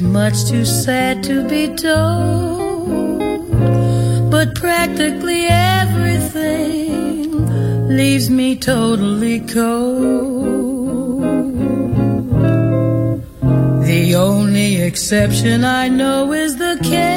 much too sad to be told. But practically everything leaves me totally cold. The only exception I know is the cat.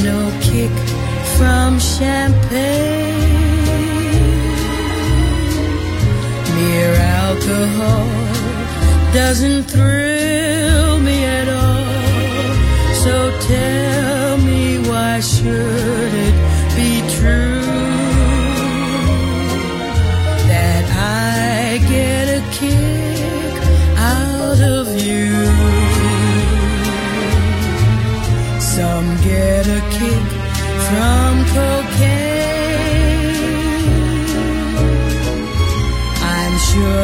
no kick from champagne. Mere alcohol doesn't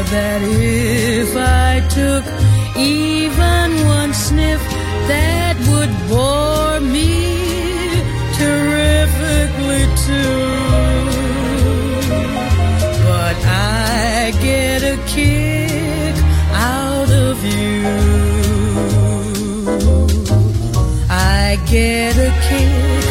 that if I took even one sniff, that would bore me terrifically too. But I get a kick out of you. I get a kick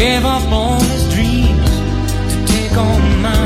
gave up all his dreams to take on mine.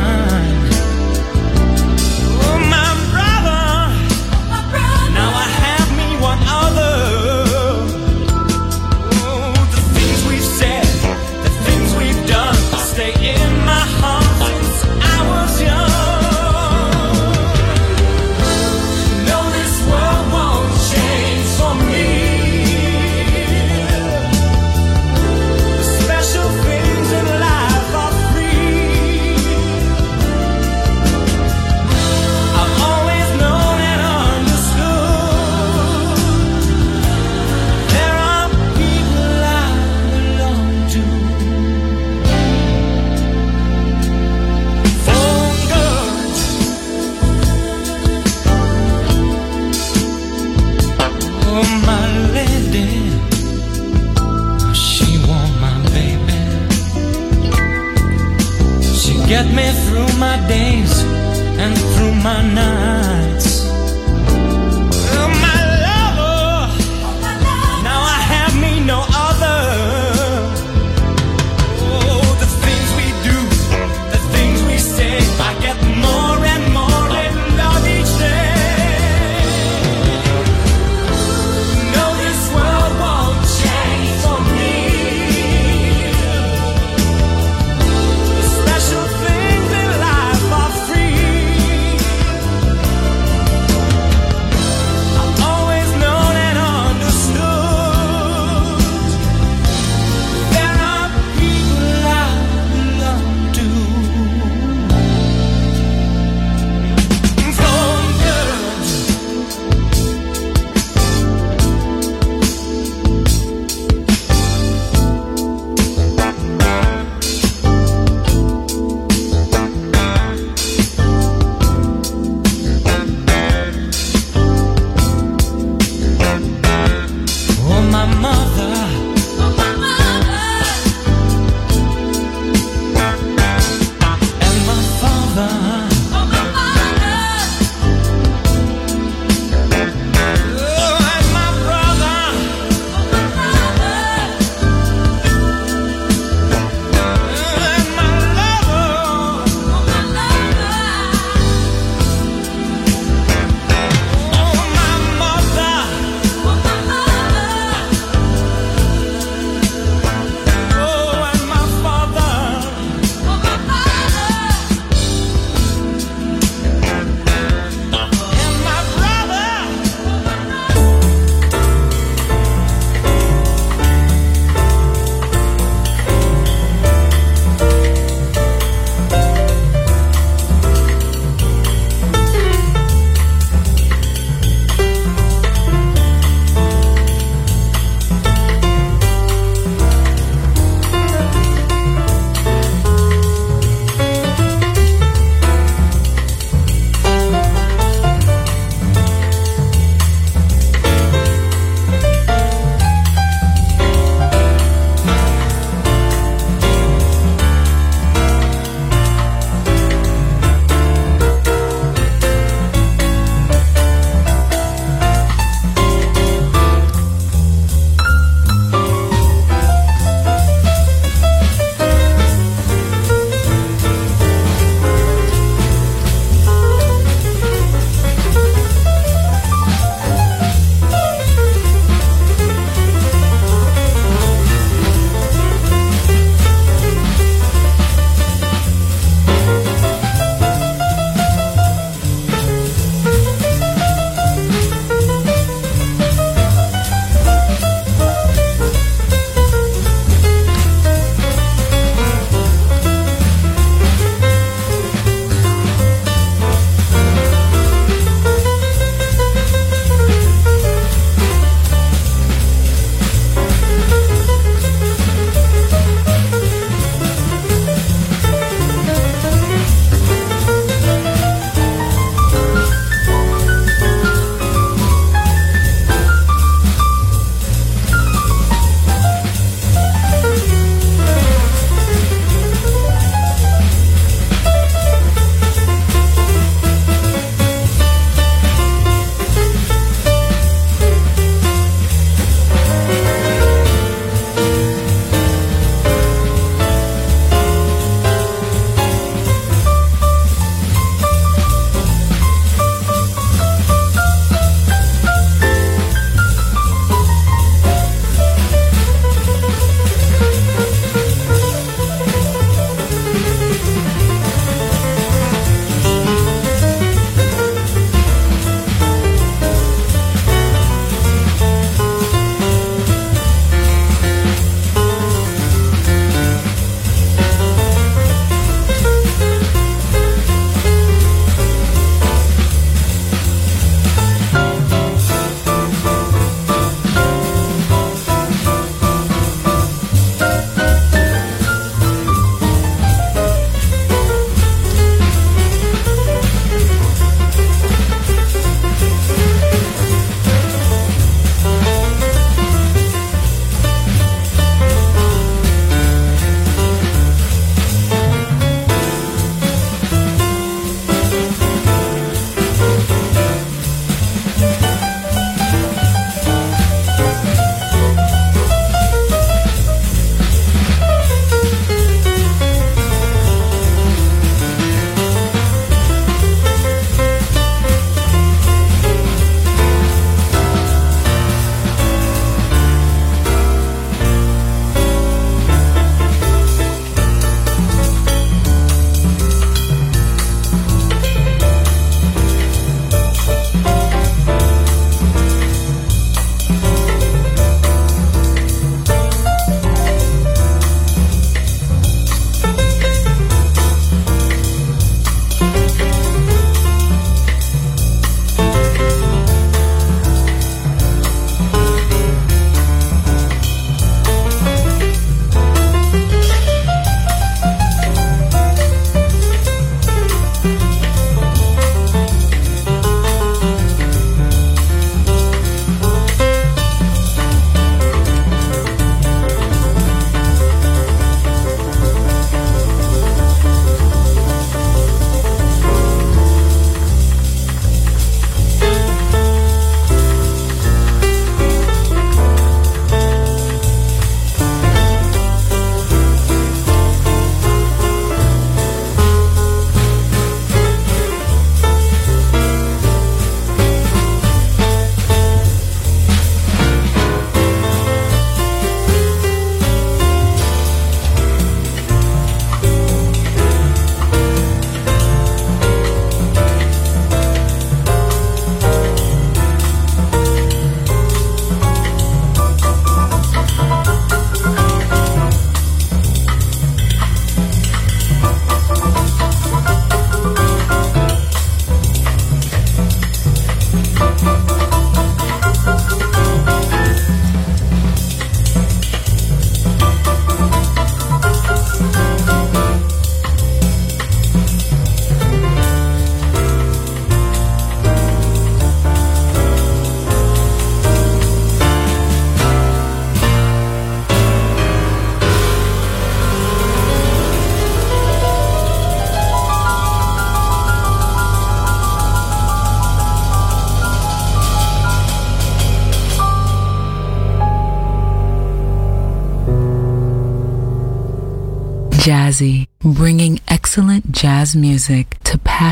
my days and through my nights.